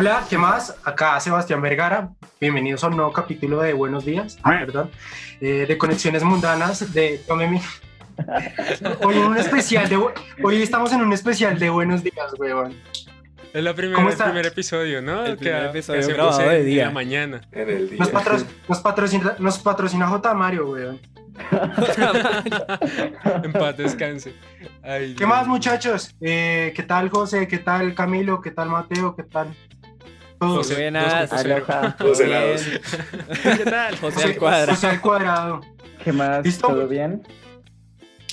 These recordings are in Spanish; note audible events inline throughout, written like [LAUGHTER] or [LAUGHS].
Hola, ¿qué más? Acá Sebastián Vergara. Bienvenidos a un nuevo capítulo de Buenos Días, ah, perdón, eh, de Conexiones Mundanas de Tomemi. [LAUGHS] Hoy, un especial de, hoy estamos en un especial de Buenos Días, weón. Es la primera, el primer episodio, ¿no? El primer episodio grabado de día. la mañana. En el día. Nos, patrocina, nos patrocina J. Mario, weón. [LAUGHS] en paz descanse. ¿Qué más, muchachos? Eh, ¿Qué tal, José? ¿Qué tal, Camilo? ¿Qué tal, Mateo? ¿Qué tal? Todos. José, buenas. José [LAUGHS] ¿Qué tal? José, al cuadrado. José al cuadrado. ¿Qué más? ¿Listo? ¿Todo bien?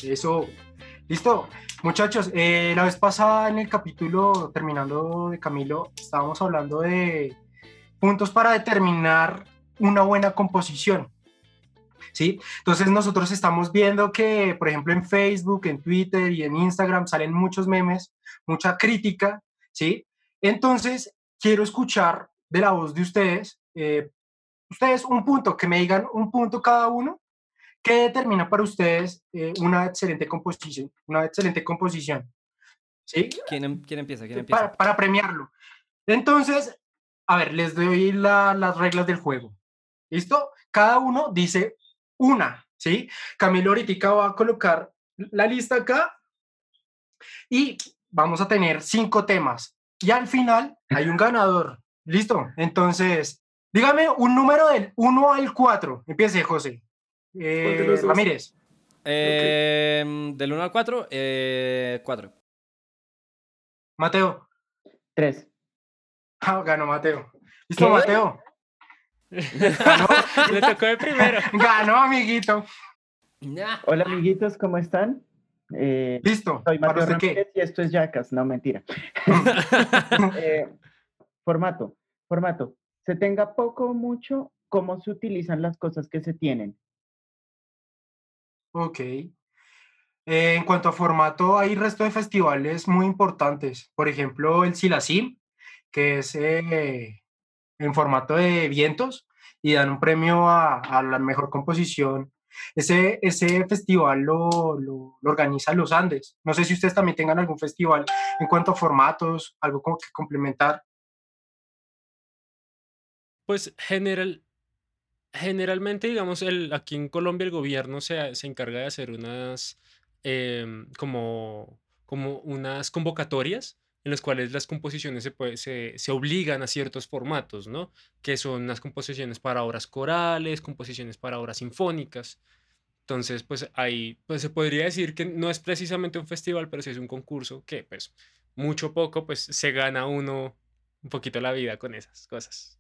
Eso. Listo. Muchachos, eh, la vez pasada en el capítulo terminando de Camilo, estábamos hablando de puntos para determinar una buena composición. ¿sí? Entonces nosotros estamos viendo que, por ejemplo, en Facebook, en Twitter y en Instagram salen muchos memes, mucha crítica, ¿sí? Entonces, quiero escuchar de la voz de ustedes, eh, ustedes un punto, que me digan un punto cada uno, que determina para ustedes eh, una excelente composición, una excelente composición, ¿sí? ¿Quién, em, quién empieza? ¿Quién empieza? Para, premiarlo. Entonces, a ver, les doy las reglas del juego. ¿Listo? Cada uno dice una, ¿sí? Camilo ahorita va a colocar la lista acá y vamos a tener cinco temas. Y al final hay un ganador. ¿Listo? Entonces, dígame un número del 1 al 4. Empiece, José. Eh, Ramírez. Em, del 1 al 4, 4. Eh, Mateo. 3. Ah, ganó Mateo. ¿Listo, Mateo? Ganó. [LAUGHS] Le tocó de primero. Ganó, amiguito. Hola, amiguitos, ¿cómo están? Eh, Listo. Soy Mateo Ramírez y esto es Yacas, no mentira. [LAUGHS] Eh, formato, formato. Se tenga poco o mucho, ¿cómo se utilizan las cosas que se tienen? Ok. Eh, en cuanto a formato, hay resto de festivales muy importantes. Por ejemplo, el Silasim, que es en formato de vientos y dan un premio a, a la mejor composición. Ese, ese festival lo, lo, organiza Los Andes. No sé si ustedes también tengan algún festival en cuanto a formatos, algo como que complementar. Pues general, generalmente, digamos, el, aquí en Colombia el gobierno se, se encarga de hacer unas, em, como, como unas convocatorias en los cuales las composiciones se, se, obligan a ciertos formatos, ¿no? Que son las composiciones para obras corales, composiciones para obras sinfónicas. Entonces, pues ahí pues se podría decir que no es precisamente un festival, pero sí es un concurso que, pues, mucho poco, pues se gana uno un poquito la vida con esas cosas.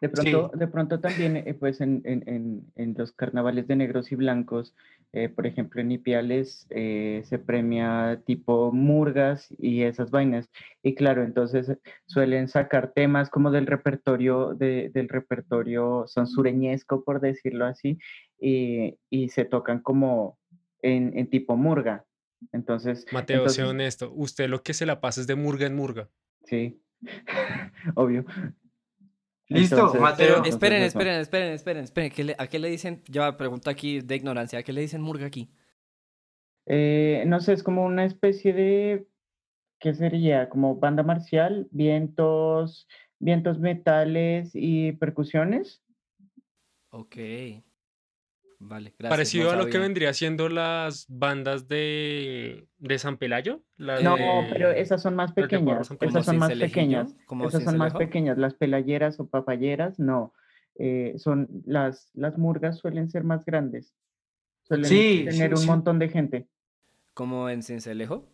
De pronto, de pronto también, eh, pues en, los carnavales de negros y blancos, eh, por ejemplo, en Ipiales eh, se premia tipo murgas y esas vainas. Y claro, entonces suelen sacar temas como del repertorio, del repertorio son sureñesco, por decirlo así, y, se tocan como en, tipo murga. Entonces. Mateo, sea honesto, usted lo que se la pasa es de murga en murga. Sí, [LAUGHS] obvio. Listo, Mateo. esperen, esperen, esperen, esperen, esperen. ¿A qué le dicen? Yo pregunto aquí de ignorancia. ¿A qué le dicen murga aquí? Eh, no sé, es como una especie de. ¿Qué sería? Como banda marcial, vientos, vientos metales y percusiones. Ok. Vale, gracias. Parecido a lo que vendría siendo las bandas de, de San Pelayo. no, pero esas son más pequeñas. Esas son más pequeñas. Esas son más pequeñas. Las pelayeras o papayeras, no. Eh, son las, las murgas suelen ser más grandes. Suelen tener un montón de gente. ¿Como en Cincelejo?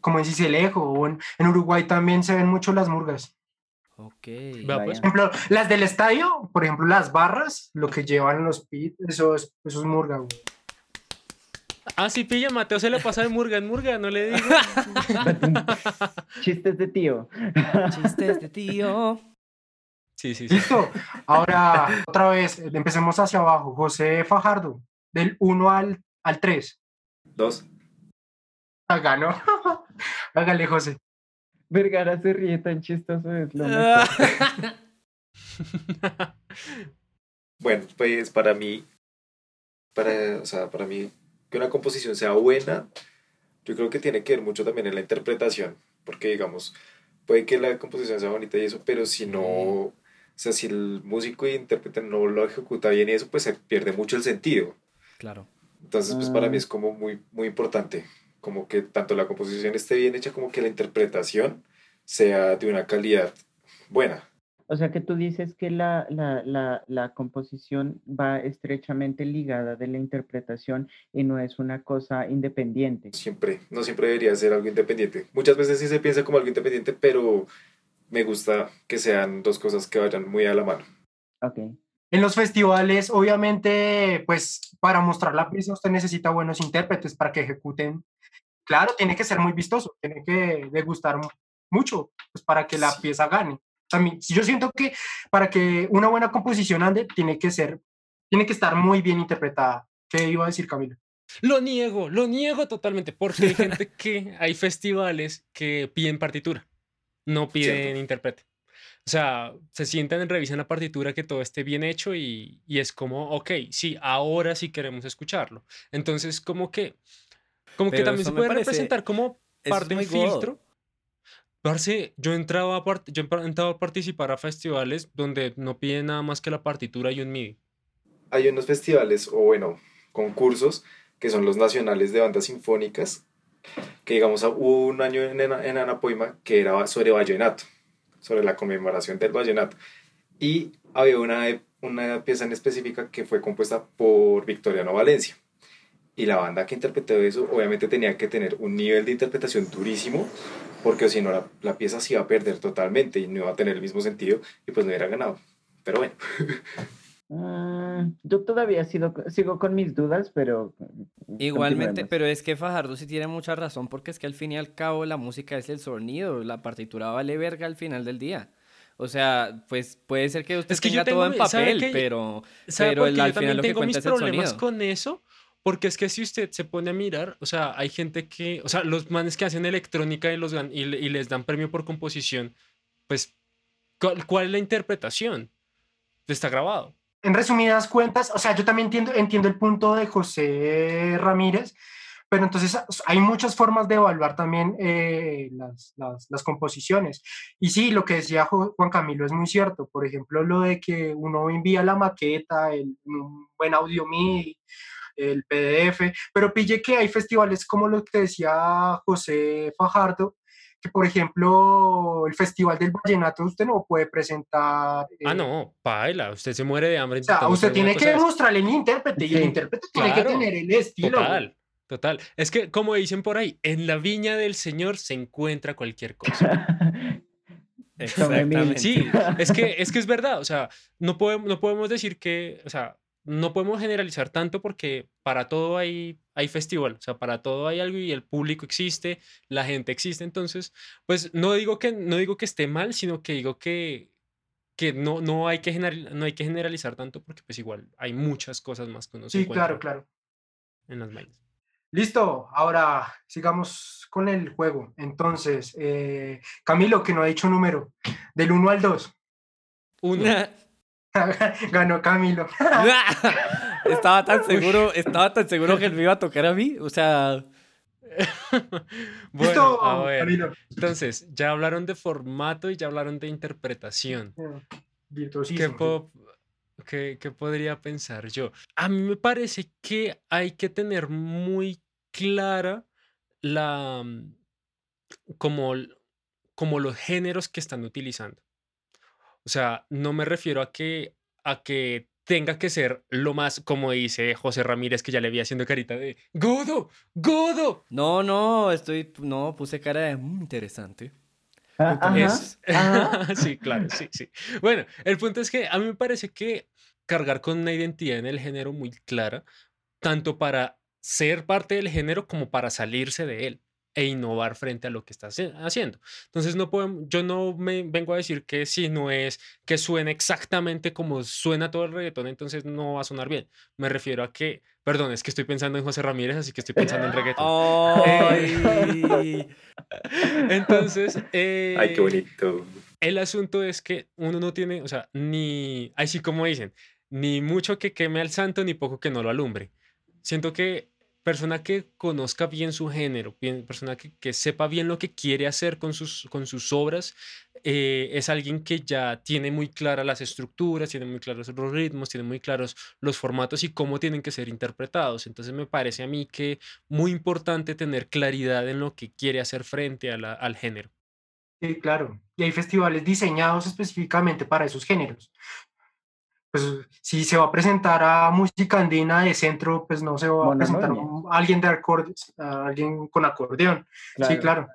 como en Cincelejo o en Uruguay también se ven mucho las murgas. Ok. Por ejemplo, las del estadio, por ejemplo, las barras, lo que llevan los pit, eso es, eso es murga, Ah, sí, pilla, Mateo se le pasa de murga en murga, no le digo. [LAUGHS] Chistes de tío. Chistes de tío. Sí, sí, sí. Listo. Ahora, otra vez, empecemos hacia abajo. José Fajardo, del 1 al, al 3. 2. Ganó. Hágale, José. Vergara se ríe tan chistoso, es lo [LAUGHS] bueno, pues para mí, para, o sea, para mí, que una composición sea buena, yo creo que tiene que ver mucho también en la interpretación, porque digamos, puede que la composición sea bonita y eso, pero si no, o sea, si el músico y intérprete no lo ejecuta bien y eso, pues se pierde mucho el sentido. Claro. Entonces, pues para mí Ah. es como muy, muy importante, como que tanto la composición esté bien hecha como que la interpretación sea de una calidad buena. O sea que tú dices que la, la, la, la composición va estrechamente ligada de la interpretación y no es una cosa independiente. Siempre, no siempre debería ser algo independiente. Muchas veces sí se piensa como algo independiente, pero me gusta que sean dos cosas que vayan muy a la mano. Ok. En los festivales, obviamente, pues para mostrar la pieza usted necesita buenos intérpretes para que ejecuten. Claro, tiene que ser muy vistoso, tiene que degustar mu- mucho, pues para que la Sí. pieza gane. También, yo siento que para que una buena composición ande, tiene que ser, tiene que estar muy bien interpretada. ¿Qué iba a decir Camilo? Lo niego, lo niego totalmente, porque hay [LAUGHS] gente que hay festivales que piden partitura, no piden Cierto. intérprete. O sea, se sientan, revisan la partitura, que todo esté bien hecho y, y es como, ok, sí, ahora sí queremos escucharlo. Entonces, como que, como que Pero también eso se puede parece- representar como parte de God. filtro. Parce, yo he entrado a part- yo he entrado a participar a festivales donde no piden nada más que la partitura y un MIDI. Hay unos festivales, o bueno, concursos, que son los nacionales de bandas sinfónicas, que digamos hubo un año en, Ana- en Anapoima que era sobre vallenato, sobre la conmemoración del vallenato. Y había una, una pieza en específica que fue compuesta por Victoriano Valencia. Y la banda que interpretó eso obviamente tenía que tener un nivel de interpretación durísimo, porque si no la, la pieza se iba a perder totalmente y no iba a tener el mismo sentido y pues no hubiera ganado. Pero bueno, [LAUGHS] Ah, yo todavía sigo, sigo con mis dudas, pero... Igualmente, continuemos. pero es que Fajardo sí tiene mucha razón porque es que al fin y al cabo la música es el sonido, la partitura vale verga al final del día. O sea, pues puede ser que usted Es que yo tenga todo en tengo- ¿sabe papel, qué? pero ¿Sabe Pero el- al final también lo que tengo mis cuenta es el problemas sonido. con eso? Porque es que si usted se pone a mirar, o sea, hay gente que, o sea, los manes que hacen electrónica y, los y, y les dan premio por composición, pues, ¿cuál, cuál es la interpretación? Está grabado. En resumidas cuentas, o sea, yo también entiendo, el punto de José Ramírez, pero entonces hay muchas formas de evaluar también eh, las, composiciones. Y sí, lo que decía Juan Camilo es muy cierto. Por ejemplo, lo de que uno envía la maqueta, el, un buen audio MIDI, el PDF, pero pille que hay festivales como lo que decía José Fajardo, que por ejemplo el Festival del Vallenato usted no puede presentar... Ah, eh, no, paila, usted se muere de hambre. o sea, usted tiene que demostrarle el intérprete y el intérprete tiene que tener el estilo. güey. Total, total. Es que, como dicen por ahí, en la viña del Señor se encuentra cualquier cosa. [LAUGHS] Exactamente. Sí, es que, es que es verdad, o sea, no podemos, no podemos decir que, o sea, no podemos generalizar tanto porque para todo hay, hay festival, o sea, para todo hay algo y el público existe, la gente existe, entonces, pues no digo que, no digo que esté mal, sino que digo que, que no, no, hay que general- no hay que generalizar tanto porque pues igual hay muchas cosas más que uno se Sí, encuentra claro, claro. en las vainas. Listo, ahora sigamos con el juego. Entonces, eh, Camilo, que no ha dicho número, del 1 al 2. Uno, [LAUGHS] [LAUGHS] Ganó Camilo. [LAUGHS] estaba tan seguro, estaba tan seguro que él me iba a tocar a mí, o sea, [LAUGHS] bueno, a ver, entonces, ya hablaron de formato y ya hablaron de interpretación. Eh, ¿Qué, qué- qué podría pensar yo? A mí me parece que hay que tener muy clara la mm, como, como los géneros que están utilizando. O sea, no me refiero a que a que tenga que ser lo más, como dice José Ramírez, que ya le vi haciendo carita de Godo, Godo. no, no, estoy, no, puse cara de "Mm, interesante. Ah, ajá, Es- ajá. [LAUGHS] sí, claro, sí, sí. Bueno, el punto es que a mí me parece que cargar con una identidad en el género muy clara, tanto para ser parte del género como para salirse de él e innovar frente a lo que está hace- haciendo. Entonces, no podemos, yo no me vengo a decir que si no es que suene exactamente como suena todo el reggaetón, entonces no va a sonar bien. Me refiero a que, perdón, es que estoy pensando en José Ramírez, así que estoy pensando en reggaetón. Ay, [LAUGHS] Entonces, eh, ay, qué bonito. El asunto es que uno no tiene, o sea, ni, así como dicen, ni mucho que queme al santo, ni poco que no lo alumbre. Siento que persona que conozca bien su género, bien, persona que, sepa bien lo que quiere hacer con sus, obras, eh, es alguien que ya tiene muy claras las estructuras, tiene muy claros los ritmos, tiene muy claros los formatos y cómo tienen que ser interpretados. Entonces me parece a mí que muy importante tener claridad en lo que quiere hacer frente al género. Sí, claro. Y hay festivales diseñados específicamente para esos géneros. Pues si se va a presentar a música andina de centro, pues no se va a presentar a alguien de acordes, a alguien con acordeón. Sí, claro.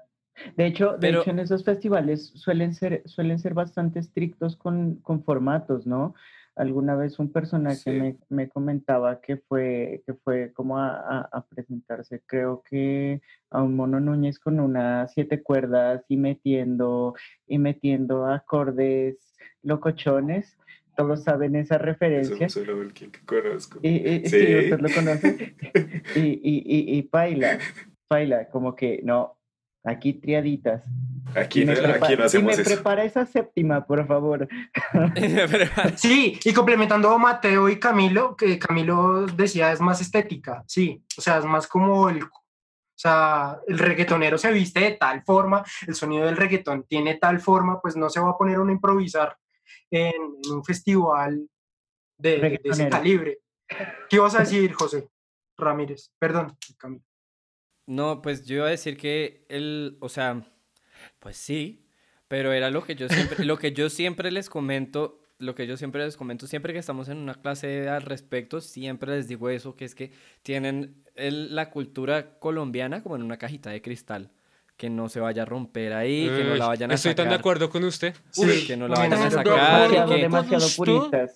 De hecho, de Pero- hecho, en esos festivales suelen ser, suelen ser bastante estrictos con, con formatos, ¿no? Alguna vez un personaje Sí. me, me comentaba que fue, que fue como a, a- a presentarse, creo que a un Mono Núñez con unas siete cuerdas y metiendo, y metiendo acordes locochones. Todos saben esa Eso referencia. es solo el que conozco. Y, y- Sí. sí, usted lo conoce. [LAUGHS] Y, y, y, y paila, paila, como que no, aquí triaditas. Aquí, no, aquí no y hacemos me eso. prepara esa séptima, por favor. [LAUGHS] Sí, y complementando a Mateo y Camilo, que Camilo decía es más estética, sí, o sea, es más como el, o sea, el reggaetonero se viste de tal forma, el sonido del reggaetón tiene tal forma, pues no se va a poner uno a improvisar en, en un festival de, de- ese calibre. ¿Qué ibas a [LAUGHS] decir, José Ramírez? Perdón, Camilo. No, pues yo iba a decir que el, o sea, pues sí, pero era lo que yo siempre, lo que yo siempre les comento, lo que yo siempre les comento, siempre que estamos en una clase al respecto, siempre les digo eso, que es que tienen el- la cultura colombiana como en una cajita de cristal, que no se vaya a romper ahí, que no la vayan a Estoy tan de sacar, acuerdo con usted. Uy, que no la vayan a sacar y que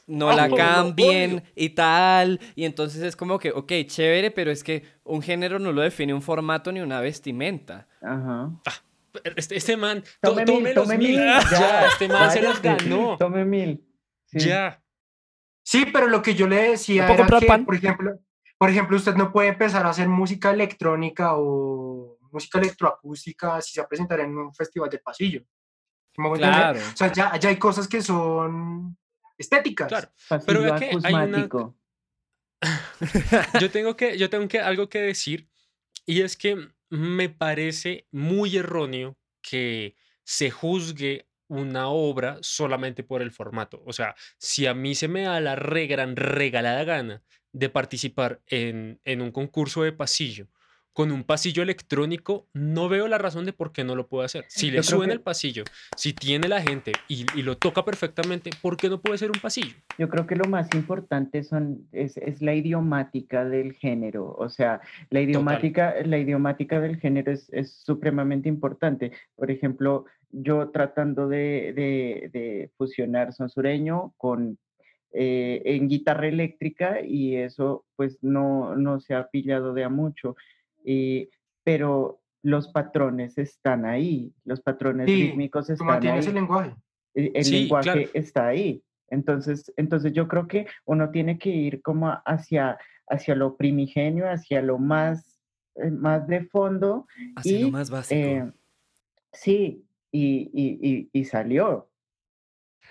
no la cambien y tal. Y entonces es como que, ok, chévere, pero es que un género no lo define un formato ni una vestimenta. Ajá. Este, este man, to- Tome tome, mil, los tome mil. mil. Ya, este man se los ganó. Tome mil. Sí. Ya. Sí, pero lo que yo le decía ¿Me puedo era comprar que, pan? por ejemplo, por ejemplo, usted no puede empezar a hacer música electrónica o música electroacústica si se va a presentar en un festival de pasillo. Claro. O sea, ya, ya hay cosas que son estéticas. Claro. Pero vea que hay una-. [LAUGHS] Yo tengo que, yo tengo que algo que decir y es que me parece muy erróneo que se juzgue una obra solamente por el formato. O sea, si a mí se me da la re gran regalada gana de participar en, en un concurso de pasillo con un pasillo electrónico, no veo la razón de por qué no lo puedo hacer. Si le suena que- el pasillo, si tiene la gente y, y lo toca perfectamente, ¿por qué no puede ser un pasillo? Yo creo que lo más importante son, es, es la idiomática del género. O sea, la idiomática, la idiomática del género es, es supremamente importante. Por ejemplo, yo tratando de, de- de fusionar son sureño con eh, en guitarra eléctrica y eso pues no, no se ha pillado de a mucho. Y, pero los patrones están ahí, los patrones Sí, rítmicos están mantienes ahí el lenguaje. el el Sí, lenguaje claro. está ahí. Entonces, entonces yo creo que uno tiene que ir como hacia, hacia lo primigenio, hacia lo más, eh, más de fondo. Así lo más básico. eh, sí, y, y, y, y salió.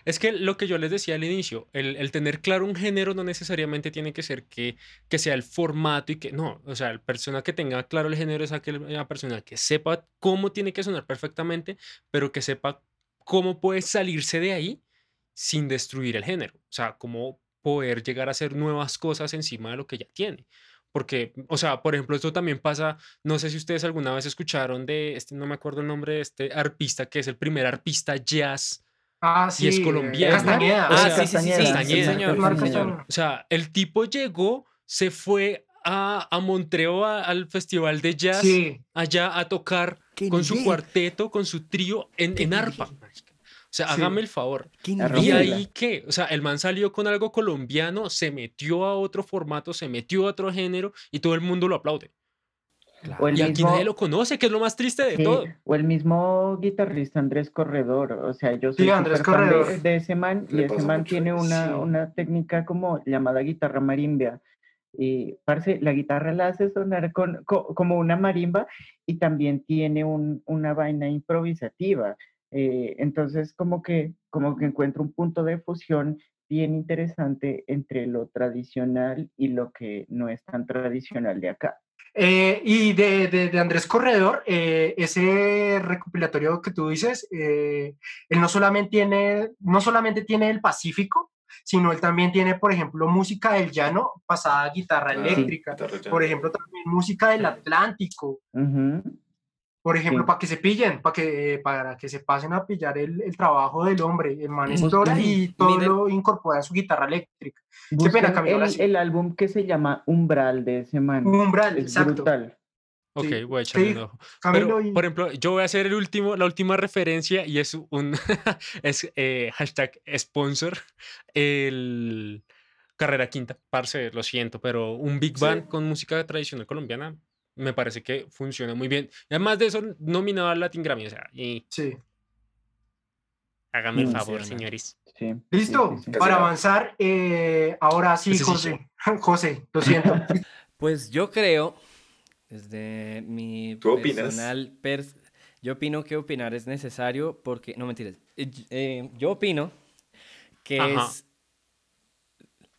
Es que lo que yo les decía al inicio, el, tener claro un género no necesariamente tiene que ser que, que sea el formato y que no, o sea, la persona que tenga claro el género es aquella persona que sepa cómo tiene que sonar perfectamente, pero que sepa cómo puede salirse de ahí sin destruir el género, o sea, cómo poder llegar a hacer nuevas cosas encima de lo que ya tiene. Porque, o sea, por ejemplo, esto también pasa, no sé si ustedes alguna vez escucharon de, este, no me acuerdo el nombre de este arpista, que es el primer arpista jazz Ah, sí. es colombiano. Castañeda. O Ah, sea, sí, sí, sí, sí, Castañeda. señor, señor. O sea, el tipo llegó, se fue a, a Montreo a- al festival de jazz, Sí, allá a tocar ¡Qué con su cuarteto, con su trío en, ¡Qué en arpa. O sea, Sí. hágame el favor. ¡Qué A ¿Y ahí qué? O sea, el man salió con algo colombiano, se metió a otro formato, se metió a otro género y todo el mundo lo aplaude. Claro. O el Y aquí mismo- nadie lo conoce, que es lo más triste de Sí, todo. o el mismo guitarrista Andrés Corredor, o sea, yo soy Sí, Andrés súper fan de- Corredor. de, ese man y ese man mucho tiene una, Sí. una técnica como llamada guitarra marimba y parce, la guitarra la hace sonar con, co- como una marimba y también tiene un- una vaina improvisativa. Eh, entonces como que, como que encuentro un punto de fusión bien interesante entre lo tradicional y lo que no es tan tradicional de acá. Eh, y de, de, de, Andrés Corredor, eh, ese recopilatorio que tú dices, eh, él no solamente, tiene, no solamente tiene el Pacífico, sino él también tiene, por ejemplo, música del llano pasada a guitarra eléctrica, por ejemplo, también música del Atlántico. Por ejemplo, para que se pillen, para que, para que se pasen a pillar el, el trabajo del hombre, el man y todo lo incorpora a su guitarra eléctrica. Qué pena, Camilo. El, el, álbum que se llama Umbral de ese man. Umbral, es exacto. Brutal. Ok, voy a echarle un ojo. Pero, Por ejemplo, yo voy a hacer el último, la última referencia y es un [LAUGHS] es, eh, hashtag sponsor. El Carrera Quinta, parce, lo siento, pero un Big Band con música tradicional colombiana me parece que funciona muy bien. Además de eso, nominado al Latin Grammy, o sea, y... Sí. Hágame el favor, señores. Sí, Listo, sí, para avanzar, eh, ahora sí, José. [LAUGHS] José, lo siento. [LAUGHS] Pues yo creo, desde mi ¿Tú opinas? personal, pers- yo opino que opinar es necesario porque, no mentiras, Eh, eh, yo opino que Ajá. es,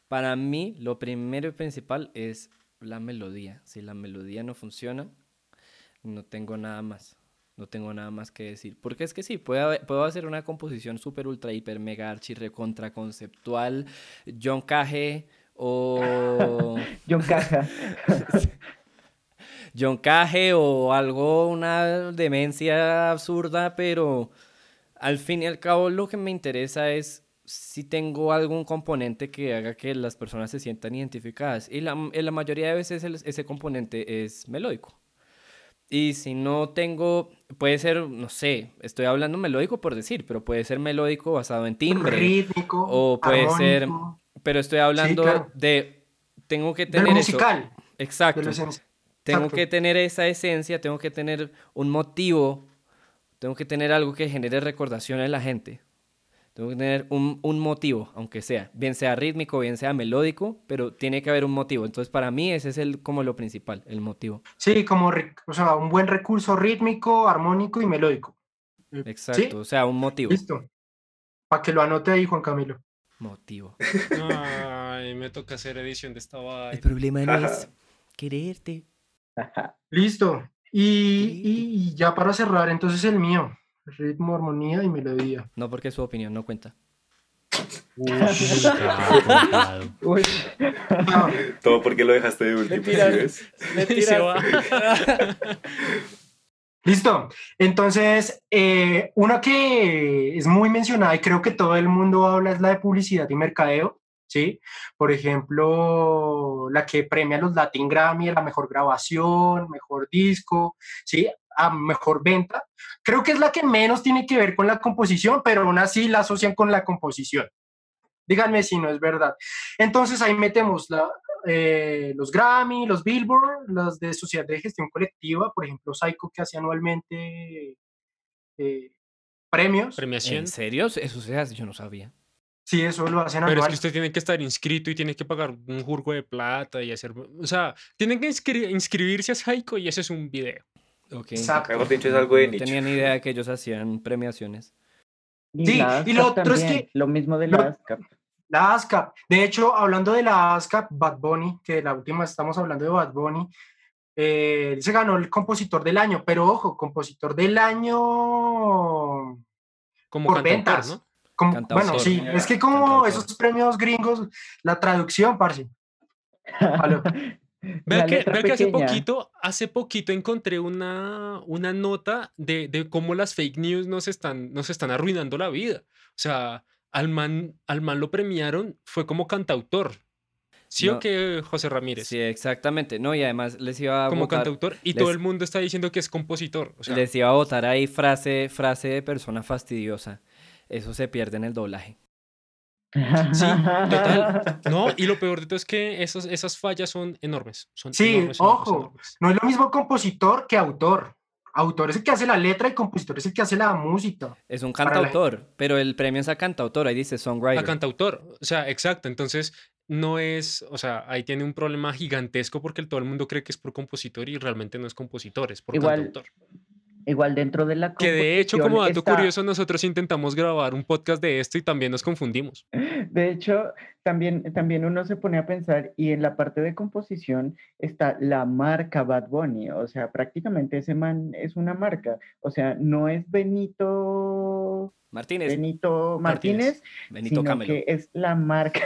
para mí, lo primero y principal es la melodía. Si la melodía no funciona, no tengo nada más. No tengo nada más que decir. Porque es que sí, puedo, puedo hacer una composición super, ultra, hiper, mega, archi, recontra, conceptual, John Cage o... [LAUGHS] John Caja. [LAUGHS] John Cage o algo, una demencia absurda, pero al fin y al cabo lo que me interesa es si tengo algún componente que haga que las personas se sientan identificadas. Y la, en la mayoría de veces el- ese componente es melódico. Y si no tengo, puede ser, no sé, estoy hablando melódico por decir, pero puede ser melódico basado en timbre. Rítmico, o puede ser- Pero estoy hablando claro. de, tengo que del tener eso. musical. Exacto. Tengo Exacto. que tener esa esencia, tengo que tener un motivo, tengo que tener algo que genere recordación en la gente. Tengo que tener un, un motivo, aunque sea, bien sea rítmico, bien sea melódico, pero tiene que haber un motivo. Entonces, para mí ese es el, como lo principal, el motivo. Sí, como o sea, un buen recurso rítmico, armónico y melódico. Exacto, o sea, un motivo. Listo. Para que lo anote ahí, Juan Camilo. Motivo. Ay, me toca hacer edición de esta vaina. problema no es [LAUGHS] quererte. Listo. Y, y ya para cerrar, entonces el mío. Ritmo, armonía y melodía. No porque su opinión no cuenta. Uy, Ah, [LAUGHS] Todo porque lo dejaste de último. [LAUGHS] [LAUGHS] Listo. Entonces, eh, una que es muy mencionada y creo que todo el mundo habla es la de publicidad y mercadeo, ¿sí? Por ejemplo, la que premia los Latin Grammy, la mejor grabación, mejor disco, ¿sí? A mejor venta. Creo que es la que menos tiene que ver con la composición, pero aún así la asocian con la composición. Díganme si no es verdad. Entonces ahí metemos la, eh, los Grammy, los Billboard, los de Sociedad de Gestión Colectiva, por ejemplo, Psycho que hace anualmente eh, premios. Premiación. ¿En serio? Eso se hace, yo no sabía. Sí, eso lo hacen Pero es anual. que usted tiene que estar inscrito y tiene que pagar un jurgo de plata y hacer. O sea, tienen que inscri- inscribirse a Psycho y ese es un video. Ok. Exacto. Mejor dicho, es algo de No nicho. tenía ni idea de que ellos hacían premiaciones. y Sí, y lo ASCAP otro es también, que- Lo mismo de lo- la ASCAP. La ASCAP. De hecho, hablando de la ASCAP, Bad Bunny, que la última estamos hablando de Bad Bunny, eh, él se ganó el compositor del año, pero ojo, compositor del año Como por cantautor, ventas. ¿no? Como- Cantautor. bueno, sí, es que como Cantautor. esos premios gringos, la traducción, parce. [LAUGHS] Vea que, vea que hace poquito, hace poquito encontré una, una nota de, de cómo las fake news nos están, nos están arruinando la vida. O sea, al man, al man lo premiaron, fue como cantautor. ¿Sí o qué, José Ramírez? Sí, exactamente. No, y además les iba a como cantautor. Y todo el mundo está diciendo que es compositor. O sea, les iba a botar ahí frase, frase de persona fastidiosa. Eso se pierde en el doblaje. Sí, total. [LAUGHS] No, y lo peor de todo es que esos, esas fallas son enormes. Son Sí, enormes, ojo. enormes. No es lo mismo compositor que autor. Autor es el que hace la letra y compositor es el que hace la música. Es un la- cantautor, pero el premio es a cantautor, ahí dice A songwriter. cantautor. O sea, exacto. Entonces, no es, o sea, ahí tiene un problema gigantesco porque el- todo el mundo cree que es por compositor y realmente no es compositor, es por Igual- cantautor. Igual dentro de la Que de hecho, como dato está- curioso, nosotros intentamos grabar un podcast de esto y también nos confundimos. [LAUGHS] De hecho, también, también uno se pone a pensar y en la parte de composición está la marca Bad Bunny, o sea, prácticamente ese man es una marca, o sea, no es Benito, Martínez, Benito Martínez, Benito sino Camelo. que es la marca,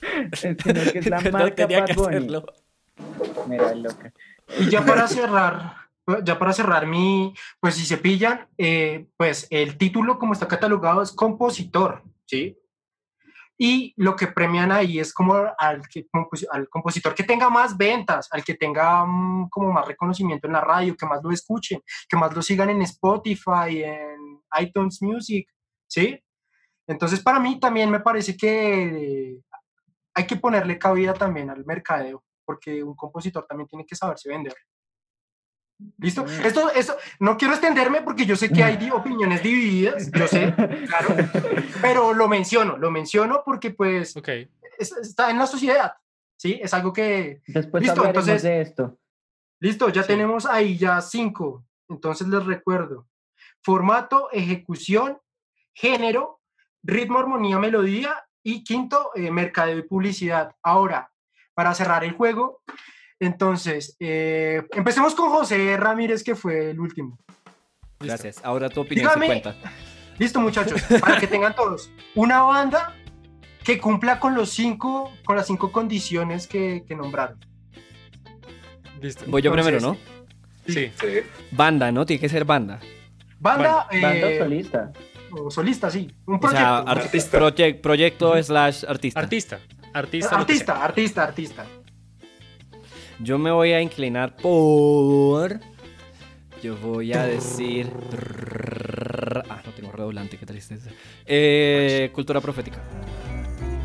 [LAUGHS] sino que es la No marca tenía Bad que Bunny. hacerlo. Mira, loca. Y ya para cerrar, ya para cerrar mi, pues si se pillan, eh, pues el título como está catalogado es compositor, ¿sí? Y lo que premian ahí es como al, que, compos- al compositor que tenga más ventas, al que tenga mm, como más reconocimiento en la radio, que más lo escuchen, que más lo sigan en Spotify, en iTunes Music, ¿sí? Entonces para mí también me parece que hay que ponerle cabida también al mercadeo, porque un compositor también tiene que saberse vender. ¿Listo? Esto, esto, no quiero extenderme porque yo sé que hay [LAUGHS] opiniones divididas, yo sé, claro, [LAUGHS] pero lo menciono, lo menciono porque pues Ok. es- está en la sociedad, ¿sí? Es algo que, Después Listo, entonces- de esto. listo, ya Sí. tenemos ahí ya cinco, entonces les recuerdo, formato, ejecución, género, ritmo, armonía, melodía y quinto, eh, mercadeo y publicidad. Ahora, para cerrar el juego, entonces, eh, empecemos con José Ramírez, que fue el último. Listo. Gracias. Ahora tu opinión se cuenta. Listo, muchachos, para que tengan todos. Una banda que cumpla con los cinco, con las cinco condiciones que, que nombraron. Listo. Voy yo primero, ¿no? Sí. Sí. Banda, ¿no? Tiene que ser banda. Banda, Banda eh, solista. o solista, sí. Un O proyecto. sea, un ar- artista. proye- proyecto slash artista. Artista. Artista. sea. artista, artista, artista. Yo me voy a inclinar por. Yo voy a decir. Ah, no tengo redoblante, qué tristeza. Eh, cultura profética.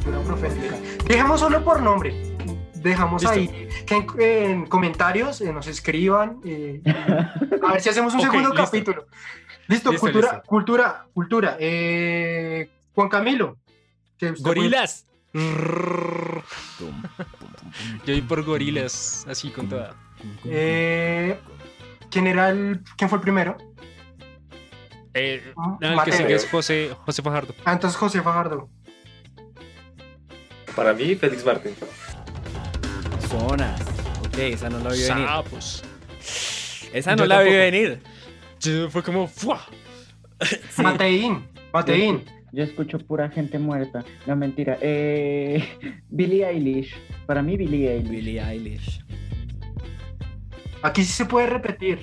Una profética. Dejemos solo por nombre. Dejamos Listo. ahí que en, en comentarios eh, nos escriban. eh, a ver si hacemos un [LAUGHS] segundo listo. capítulo. Listo, Listo, cultura, listo. cultura, cultura. Eh, Juan Camilo. que usted puede- Yo voy por gorilas, así con toda. Eh, ¿Quién era el, quién fue el primero? Eh, Ah, no, el que sigue es José, José Fajardo. Ah, entonces José Fajardo. Para mí, Félix Martín. Zonas. Ok, esa no la vi venir. Sapos. Esa Yo no la vi tampoco. venir. Yo- Fue como. ¡fua! Mateín. Mateín. Yo escucho pura gente muerta. No, mentira. Eh, [LAUGHS] Billie Eilish. Para mí, Billie Eilish. Billie Eilish. Aquí sí se puede repetir.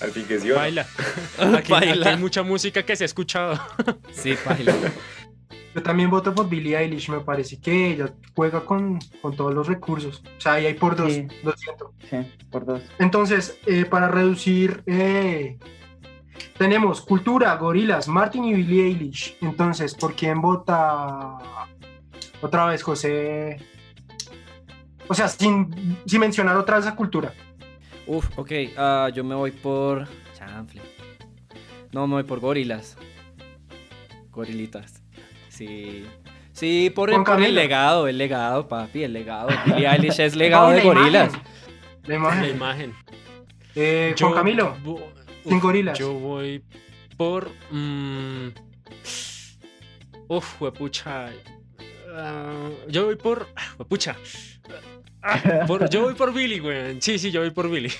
Al fin que sí. Baila. [LAUGHS] Aquí, aquí Baila. hay mucha música que se ha escuchado. [LAUGHS] Sí, baila. Yo también voto por Billie Eilish. Me parece que ella juega con, con todos los recursos. O sea, ahí hay por dos. Sí. Lo siento. Sí, por dos. Entonces, eh, para reducir, eh, tenemos Cultura, Gorilas, Martin y Billie Eilish. Entonces, ¿por quién vota otra vez, José? O sea, sin, sin mencionar otra vez a Cultura. Uf, ok. ah, yo me voy por. Chanfle. No, me voy por gorilas. Gorilitas. Sí. Sí, por, el, por el legado, el legado, papi, el legado. [LAUGHS] Billie Eilish es legado de la gorilas. imagen, La La imagen. imagen. Eh, Yo Juan Camilo, sin gorilas. Yo voy por. mm, uf, huepucha. Ah, yo voy por. ah, Huepucha. Ah, por- yo voy por Billy, güey. Sí, sí, yo voy por Billy.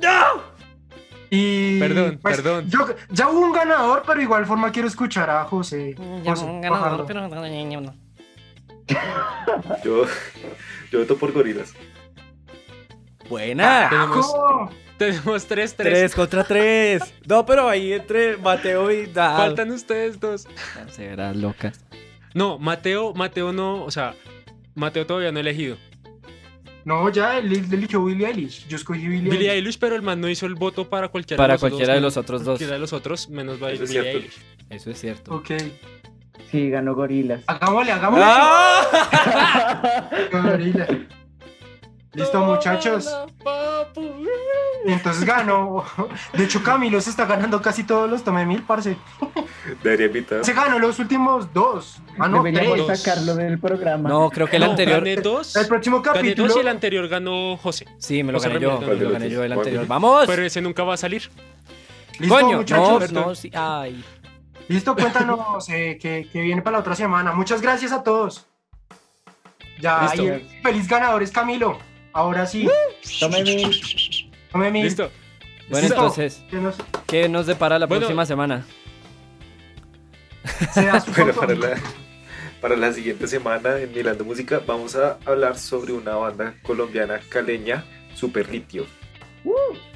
¡No! Y, Perdón, pues, perdón. Yo, ya hubo un ganador, pero igual forma quiero escuchar a José. José Fajardo. Yo, yo voto por gorilas. Buena. Tenemos, tenemos tres, tres. Tres contra tres. No, pero ahí entre Mateo y Dal. Faltan ustedes dos. Se verán locas. No, Mateo, Mateo no, o sea, Mateo todavía no ha elegido. No, ya él, eligió Billie Eilish. Yo escogí Billie, Billie Eilish. Eilish, pero el man no hizo el voto para cualquiera Para de los dos, cualquiera de menos- los otros dos. Cualquiera de los otros, menos Eso es Billie cierto. Eilish. Eso es cierto. Ok. Sí, ganó Gorilas. Hagámosle, hagámosle. ¡Ah! [LAUGHS] Gorila. Listo, muchachos. Entonces ganó. De hecho, Camilo se está ganando casi todos los Tome Mil, parce. Debería invitar. Se ganó los últimos dos. Ah, no, Deberíamos tres. sacarlo del programa. No, creo que el No, anterior. gané dos. El próximo Gané capítulo. dos y el anterior ganó José. Sí, me lo José gané yo. Ramírez, Me lo gané yo el anterior. ¡Vamos! Pero ese nunca va a salir. Listo, Coño, no, muchachos. no, sí. Ay. Listo, cuéntanos eh, que, que viene para la otra semana. Muchas gracias a todos. Ya, Listo. y el feliz ganador es Camilo. Ahora sí, Tome mil. tome mi. Listo. Bueno, Listo. entonces, nos ¿qué nos depara la Bueno. próxima semana? [LAUGHS] Bueno, para la, para la siguiente semana en Milando Música vamos a hablar sobre una banda colombiana caleña, Super Litio.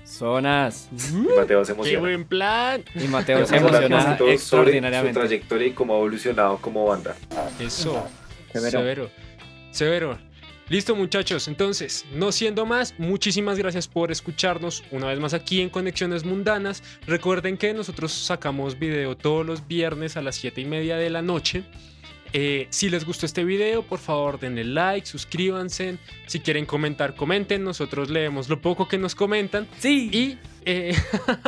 Zonas. Y Mateo se ¡Qué emociona. buen plan! Y Mateo se emociona todo sobre su extraordinariamente. trayectoria y cómo ha evolucionado como banda. Eso. Severo. Severo. Severo. Listo muchachos, entonces, no siendo más, muchísimas gracias por escucharnos una vez más aquí en Conexiones Mundanas. Recuerden que nosotros sacamos video todos los viernes a las 7 y media de la noche. Eh, si les gustó este video, por favor denle like, suscríbanse. Si quieren comentar, comenten. Nosotros leemos lo poco que nos comentan. Sí. Y, eh,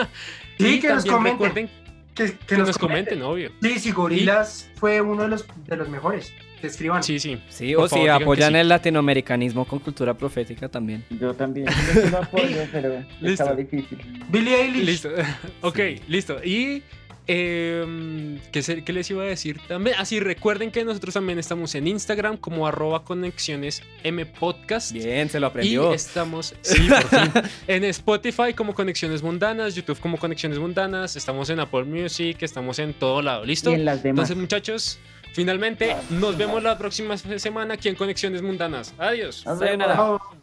[LAUGHS] Sí, y que nos comenten. recuerden Que, que, nos comenten, obvio. Sí, sí, Gorilas fue uno de los, de los mejores. Que escriban. Sí, sí. Sí, Por o si favor, que apoyan sí. el latinoamericanismo con cultura profética también. Yo también. Yo sí lo apoyo, [LAUGHS] pero Listo. estaba difícil. Billie Eilish. Listo. [LAUGHS] ok, listo. Y. em, ¿qué, se- qué les iba a decir también? Así recuerden que nosotros también estamos en Instagram como arroba conexiones M Podcast. Bien, se lo Y aprendió. estamos, sí, por fin, [LAUGHS] en Spotify como Conexiones Mundanas, YouTube como Conexiones Mundanas, estamos en Apple Music, estamos en todo lado, ¿listo? Y en las demás. Entonces, muchachos, finalmente nos vemos la próxima semana aquí en Conexiones Mundanas. Adiós. Chao.